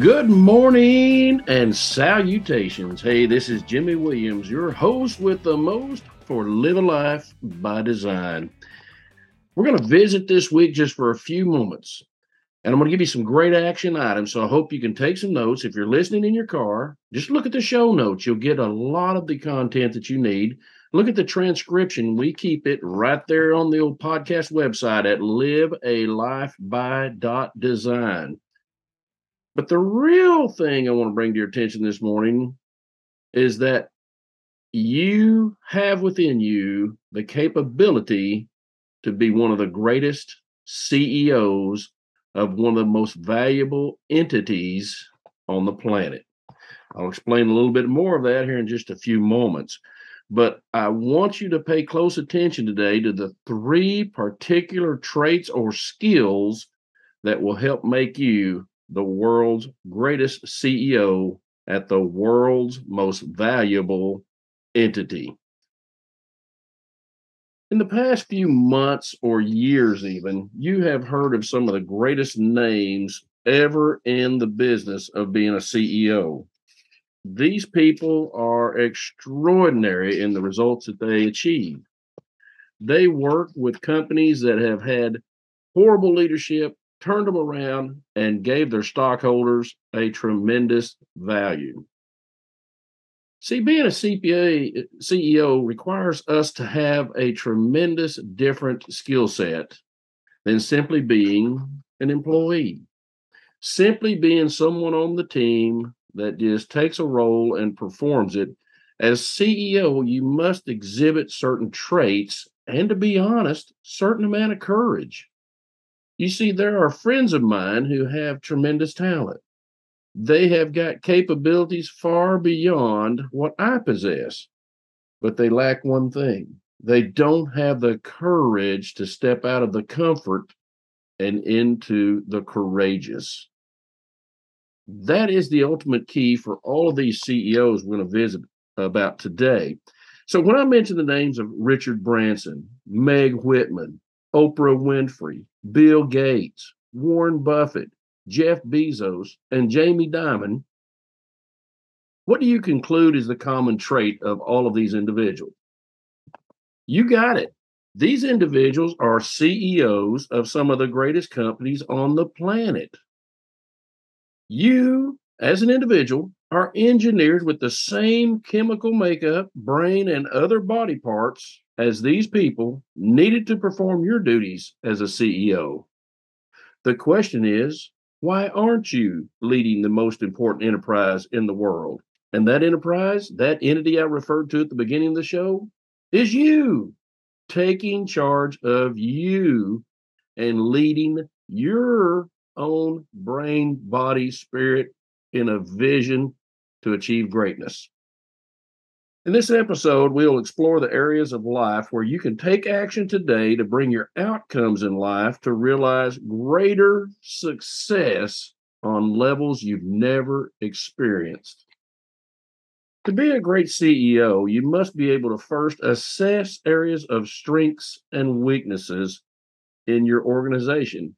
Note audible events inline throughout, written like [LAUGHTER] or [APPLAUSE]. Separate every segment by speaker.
Speaker 1: Good morning and salutations. Hey, this is Jimmy Williams, your host with the most for Live a Life by Design. We're going to visit this week just for a few moments, and I'm going to give you some great action items. So I hope you can take some notes. If you're listening in your car, just look at the show notes. You'll get a lot of the content that you need. Look at the transcription. We keep it right there on the old podcast website at livealife.design. But the real thing I want to bring to your attention this morning is that you have within you the capability to be one of the greatest CEOs of one of the most valuable entities on the planet. I'll explain a little bit more of that here in just a few moments. But I want you to pay close attention today to the three particular traits or skills that will help make you the world's greatest CEO at the world's most valuable entity. In the past few months or years, even, you have heard of some of the greatest names ever in the business of being a CEO. These people are extraordinary in the results that they achieve. They work with companies that have had horrible leadership, turned them around and gave their stockholders a tremendous value. See, being a CPA uh, CEO requires us to have a tremendous different skill set than simply being an employee. Simply being someone on the team that just takes a role and performs it. As CEO, you must exhibit certain traits and, to be honest, certain amount of courage. You see, there are friends of mine who have tremendous talent. They have got capabilities far beyond what I possess, but they lack one thing. They don't have the courage to step out of the comfort and into the courageous. That is the ultimate key for all of these CEOs we're going to visit about today. So, when I mention the names of Richard Branson, Meg Whitman, Oprah Winfrey, Bill Gates, Warren Buffett, Jeff Bezos, and Jamie Dimon, what do you conclude is the common trait of all of these individuals? You got it. These individuals are CEOs of some of the greatest companies on the planet. You, as an individual, are engineered with the same chemical makeup, brain, and other body parts as these people needed to perform your duties as a CEO. The question is, why aren't you leading the most important enterprise in the world? And that enterprise, that entity I referred to at the beginning of the show, is you taking charge of you and leading your own brain, body, spirit in a vision to achieve greatness. In this episode, we'll explore the areas of life where you can take action today to bring your outcomes in life to realize greater success on levels you've never experienced. To be a great CEO, you must be able to first assess areas of strengths and weaknesses in your organization.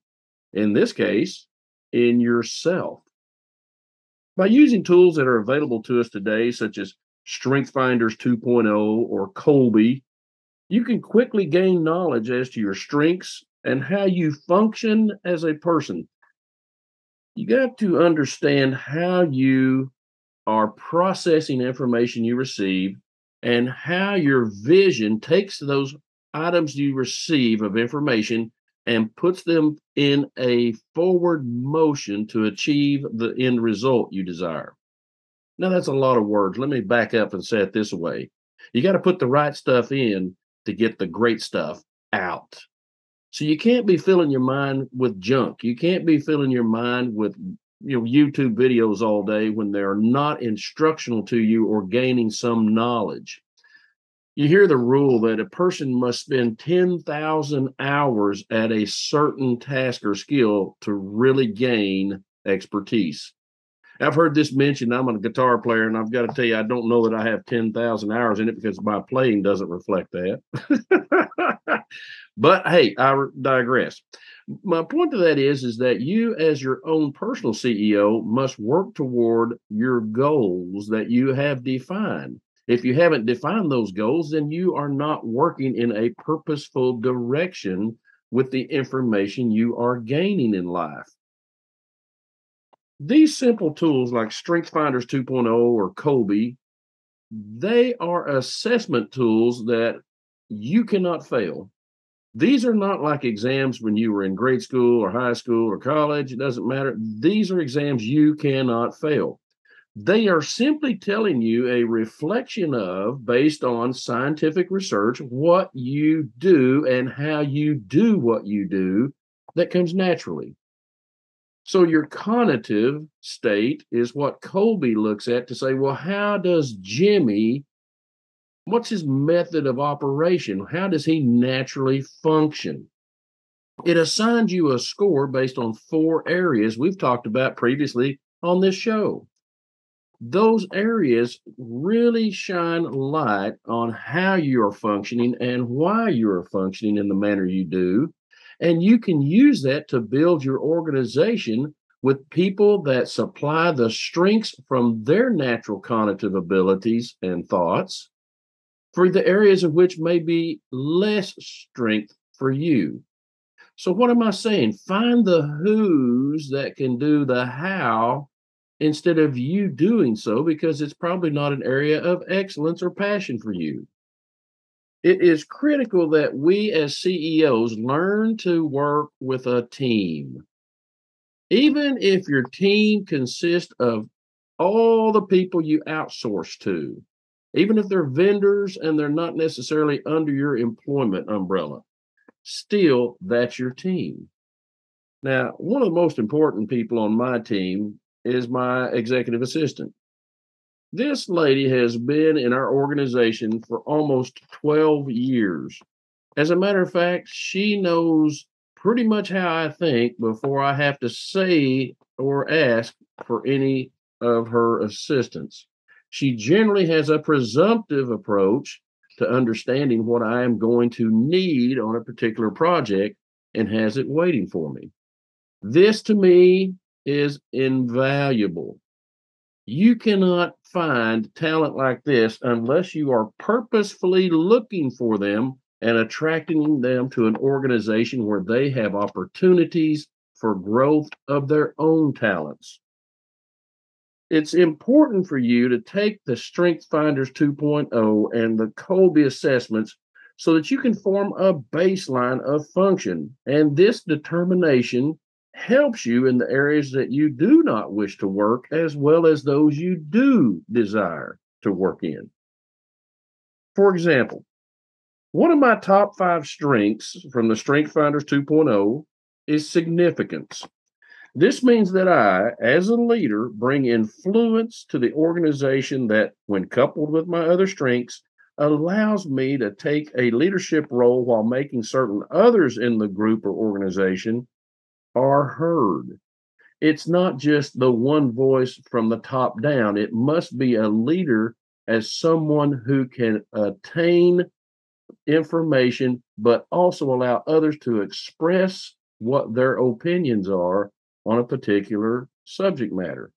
Speaker 1: In this case, in yourself. By using tools that are available to us today, such as Strength Finders 2.0 or Kolbe, you can quickly gain knowledge as to your strengths and how you function as a person. You got to understand how you are processing information you receive and how your vision takes those items you receive of information and puts them in a forward motion to achieve the end result you desire. Now, that's a lot of words. Let me back up and say it this way you got to put the right stuff in to get the great stuff out. So you can't be filling your mind with junk. You can't be filling your mind with you know YouTube videos all day when they're not instructional to you or gaining some knowledge. You hear the rule that a person must spend 10,000 hours at a certain task or skill to really gain expertise. I've heard this mentioned. I'm a guitar player, and I've got to tell you, I don't know that I have 10,000 hours in it because my playing doesn't reflect that. [LAUGHS] but hey, I digress. My point to that is, is that you, as your own personal CEO, must work toward your goals that you have defined. If you haven't defined those goals, then you are not working in a purposeful direction with the information you are gaining in life. These simple tools like Strength Finders 2.0 or Kolbe, they are assessment tools that you cannot fail. These are not like exams when you were in grade school or high school or college. It doesn't matter. These are exams you cannot fail. They are simply telling you a reflection of, based on scientific research, what you do and how you do what you do that comes naturally. So, your cognitive state is what Kolbe looks at to say, well, how does Jimmy, what's his method of operation? How does he naturally function? It assigns you a score based on four areas we've talked about previously on this show those areas really shine light on how you are functioning and why you are functioning in the manner you do. And you can use that to build your organization with people that supply the strengths from their natural cognitive abilities and thoughts for the areas of which may be less strength for you. So, what am I saying? Find the who's that can do the how instead of you doing so because it's probably not an area of excellence or passion for you. It is critical that we as CEOs learn to work with a team. Even if your team consists of all the people you outsource to, even if they're vendors and they're not necessarily under your employment umbrella, still that's your team. Now, one of the most important people on my team is my executive assistant. This lady has been in our organization for almost 12 years. As a matter of fact, she knows pretty much how I think before I have to say or ask for any of her assistance. She generally has a presumptive approach to understanding what I am going to need on a particular project and has it waiting for me. This to me is invaluable. You cannot find talent like this unless you are purposefully looking for them and attracting them to an organization where they have opportunities for growth of their own talents. It's important for you to take the Strength Finders 2.0 and the Kolbe assessments so that you can form a baseline of function. And this determination helps you in the areas that you do not wish to work as well as those you do desire to work in. For example, one of my top five strengths from the Strength Finders 2.0 is significance. This means that I, as a leader, bring influence to the organization that, when coupled with my other strengths, allows me to take a leadership role while making certain others in the group or organization are heard. It's not just the one voice from the top down. It must be a leader as someone who can attain information, but also allow others to express what their opinions are on a particular subject matter.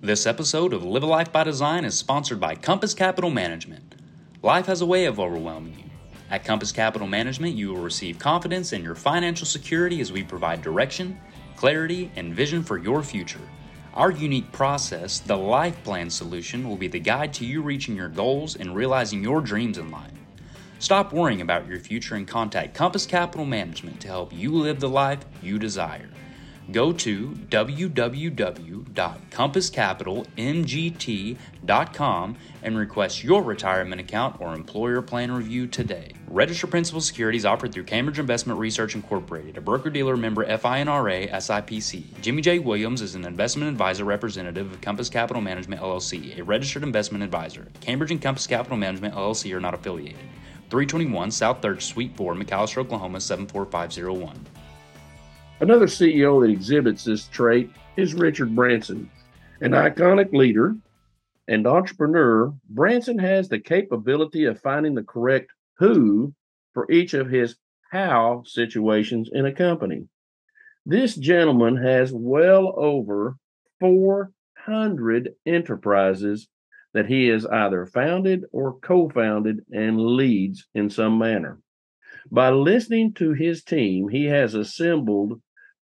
Speaker 2: This episode of Live a Life by Design is sponsored by Compass Capital Management. Life has a way of overwhelming you. At Compass Capital Management, you will receive confidence in your financial security as we provide direction, clarity, and vision for your future. Our unique process, the Life Plan Solution, will be the guide to you reaching your goals and realizing your dreams in life. Stop worrying about your future and contact Compass Capital Management to help you live the life you desire go to www.compasscapitalmgt.com and request your retirement account or employer plan review today. Registered Principal Securities offered through Cambridge Investment Research Incorporated, a broker dealer member FINRA SIPC. Jimmy J. Williams is an investment advisor representative of Compass Capital Management LLC, a registered investment advisor. Cambridge and Compass Capital Management LLC are not affiliated. 321 South 3rd Suite 4, McAlester, Oklahoma 74501.
Speaker 1: Another CEO that exhibits this trait is Richard Branson. An iconic leader and entrepreneur, Branson has the capability of finding the correct who for each of his how situations in a company. This gentleman has well over 400 enterprises that he has either founded or co founded and leads in some manner. By listening to his team, he has assembled,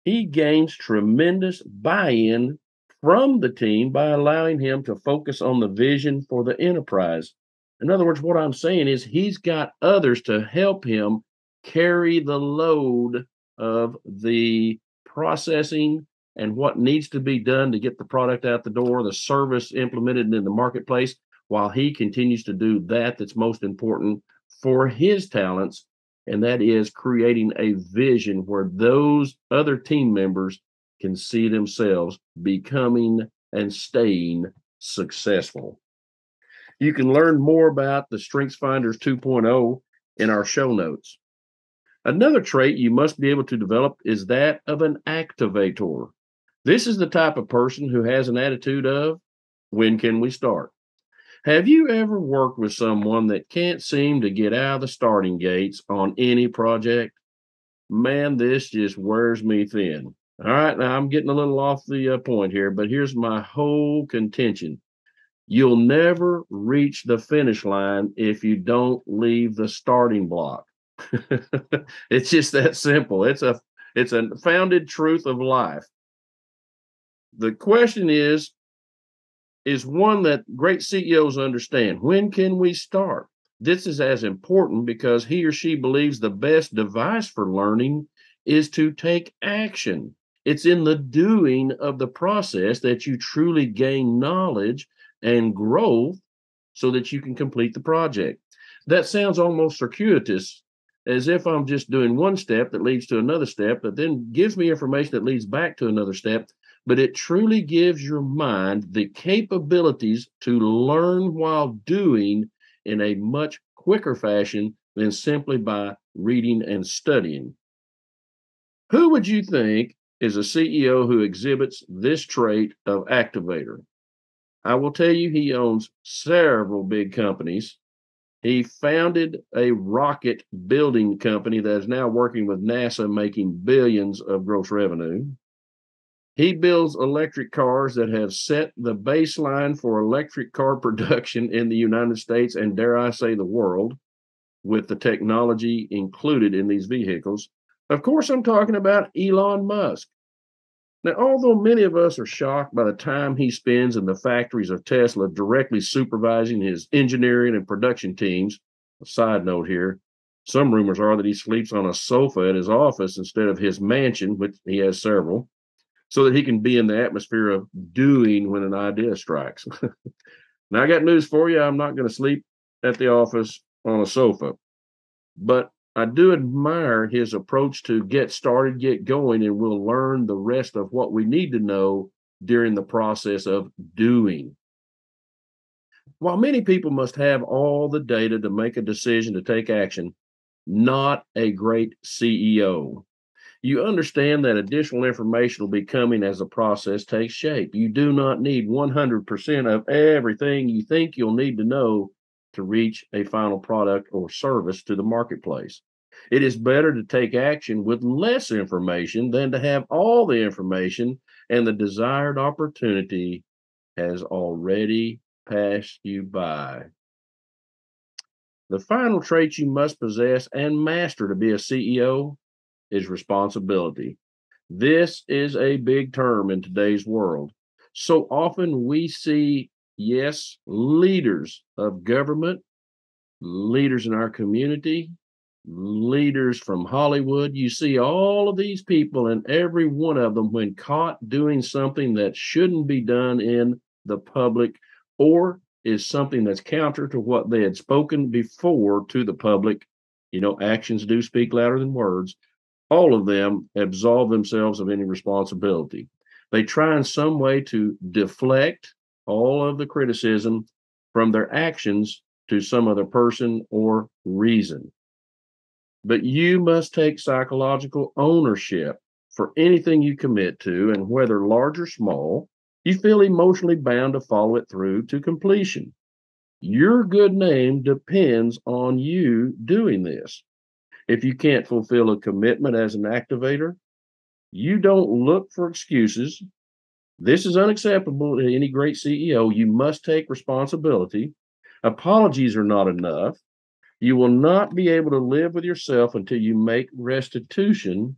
Speaker 1: he gains tremendous buy in from the team by allowing him to focus on the vision for the enterprise. In other words, what I'm saying is he's got others to help him carry the load of the processing and what needs to be done to get the product out the door, the service implemented in the marketplace, while he continues to do that that's most important for his talents. And that is creating a vision where those other team members can see themselves becoming and staying successful. You can learn more about the Strengths Finders 2.0 in our show notes. Another trait you must be able to develop is that of an activator. This is the type of person who has an attitude of, when can we start? Have you ever worked with someone that can't seem to get out of the starting gates on any project? Man, this just wears me thin. All right, now I'm getting a little off the uh, point here, but here's my whole contention. You'll never reach the finish line if you don't leave the starting block. [LAUGHS] it's just that simple. It's a it's a founded truth of life. The question is is one that great CEOs understand. When can we start? This is as important because he or she believes the best device for learning is to take action. It's in the doing of the process that you truly gain knowledge and growth so that you can complete the project. That sounds almost circuitous as if I'm just doing one step that leads to another step that then gives me information that leads back to another step. But it truly gives your mind the capabilities to learn while doing in a much quicker fashion than simply by reading and studying. Who would you think is a CEO who exhibits this trait of activator? I will tell you, he owns several big companies he founded a rocket building company that is now working with NASA, making billions of gross revenue. He builds electric cars that have set the baseline for electric car [LAUGHS] production in the United States and, dare I say, the world, with the technology included in these vehicles. Of course, I'm talking about Elon Musk. Now, although many of us are shocked by the time he spends in the factories of Tesla directly supervising his engineering and production teams, a side note here, some rumors are that he sleeps on a sofa at his office instead of his mansion, which he has several, so that he can be in the atmosphere of doing when an idea strikes. [LAUGHS] now, I got news for you. I'm not going to sleep at the office on a sofa, but I do admire his approach to get started, get going, and we'll learn the rest of what we need to know during the process of doing. While many people must have all the data to make a decision to take action, not a great CEO. You understand that additional information will be coming as the process takes shape. You do not need 100% of everything you think you'll need to know to reach a final product or service to the marketplace. It is better to take action with less information than to have all the information and the desired opportunity has already passed you by. The final trait you must possess and master to be a CEO is responsibility. This is a big term in today's world. So often we see, yes, leaders of government, leaders in our community, leaders from Hollywood. You see all of these people, and every one of them, when caught doing something that shouldn't be done in the public or is something that's counter to what they had spoken before to the public, you know, actions do speak louder than words. All of them absolve themselves of any responsibility. They try in some way to deflect all of the criticism from their actions to some other person or reason. But you must take psychological ownership for anything you commit to, and whether large or small, you feel emotionally bound to follow it through to completion. Your good name depends on you doing this. If you can't fulfill a commitment as an activator, you don't look for excuses. This is unacceptable to any great CEO. You must take responsibility. Apologies are not enough. You will not be able to live with yourself until you make restitution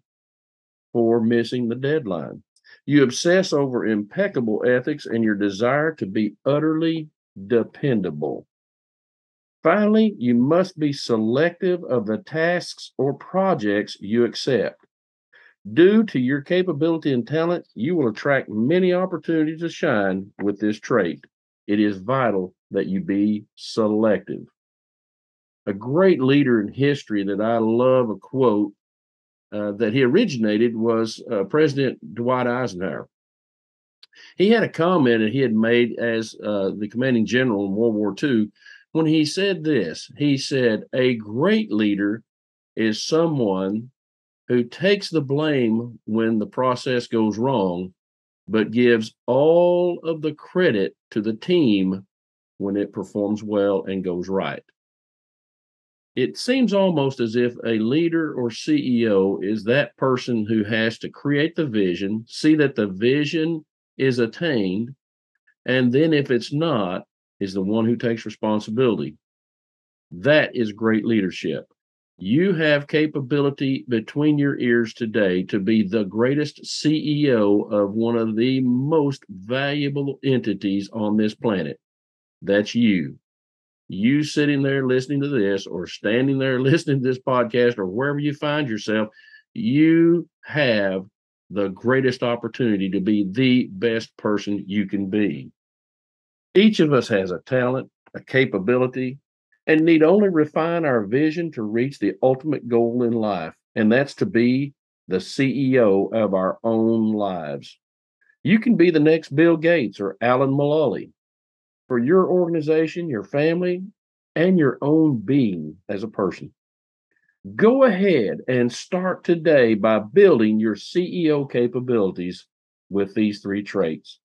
Speaker 1: for missing the deadline. You obsess over impeccable ethics and your desire to be utterly dependable. Finally, you must be selective of the tasks or projects you accept. Due to your capability and talent, you will attract many opportunities to shine with this trait. It is vital that you be selective. A great leader in history that I love a quote uh, that he originated was uh, President Dwight Eisenhower. He had a comment that he had made as uh, the commanding general in World War II when he said this. He said, A great leader is someone who takes the blame when the process goes wrong, but gives all of the credit to the team when it performs well and goes right it seems almost as if a leader or CEO is that person who has to create the vision, see that the vision is attained, and then if it's not, is the one who takes responsibility. That is great leadership. You have capability between your ears today to be the greatest CEO of one of the most valuable entities on this planet. That's you you sitting there listening to this or standing there [LAUGHS] listening to this podcast or wherever you find yourself, you have the greatest opportunity to be the best person you can be. Each of us has a talent, a capability, and need only refine our vision to reach the ultimate goal in life, and that's to be the CEO of our own lives. You can be the next Bill Gates or Alan Mulally for your organization, your family, and your own being as a person. Go ahead and start today by building your CEO capabilities with these three traits.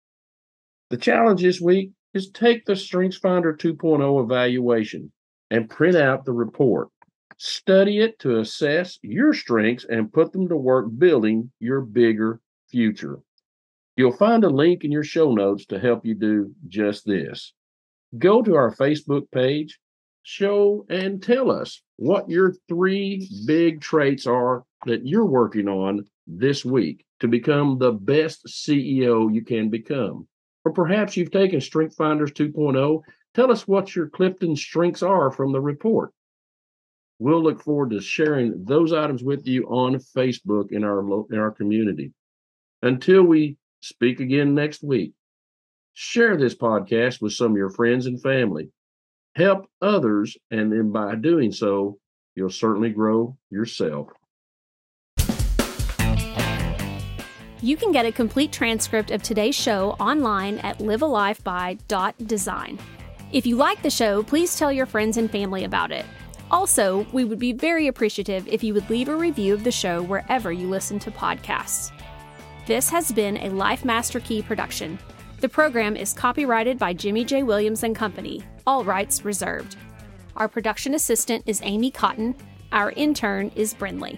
Speaker 1: The challenge this week is take the StrengthsFinder 2.0 evaluation and print out the report. Study it to assess your strengths and put them to work building your bigger future. You'll find a link in your show notes to help you do just this. Go to our Facebook page, show and tell us what your three big traits are that you're working on this week to become the best CEO you can become. Or perhaps you've taken Strength Finders 2.0. Tell us what your Clifton strengths are from the report. We'll look forward to sharing those items with you on Facebook in our in our community. Until we speak again next week, share this podcast with some of your friends and family. Help others, and then by doing so, you'll certainly grow yourself.
Speaker 3: You can get a complete transcript of today's show online at livealifeby.design. If you like the show, please tell your friends and family about it. Also, we would be very appreciative if you would leave a review of the show wherever you listen to podcasts. This has been a Life Master Key production. The program is copyrighted by Jimmy J. Williams and Company, all rights reserved. Our production assistant is Amy Cotton. Our intern is Brinley.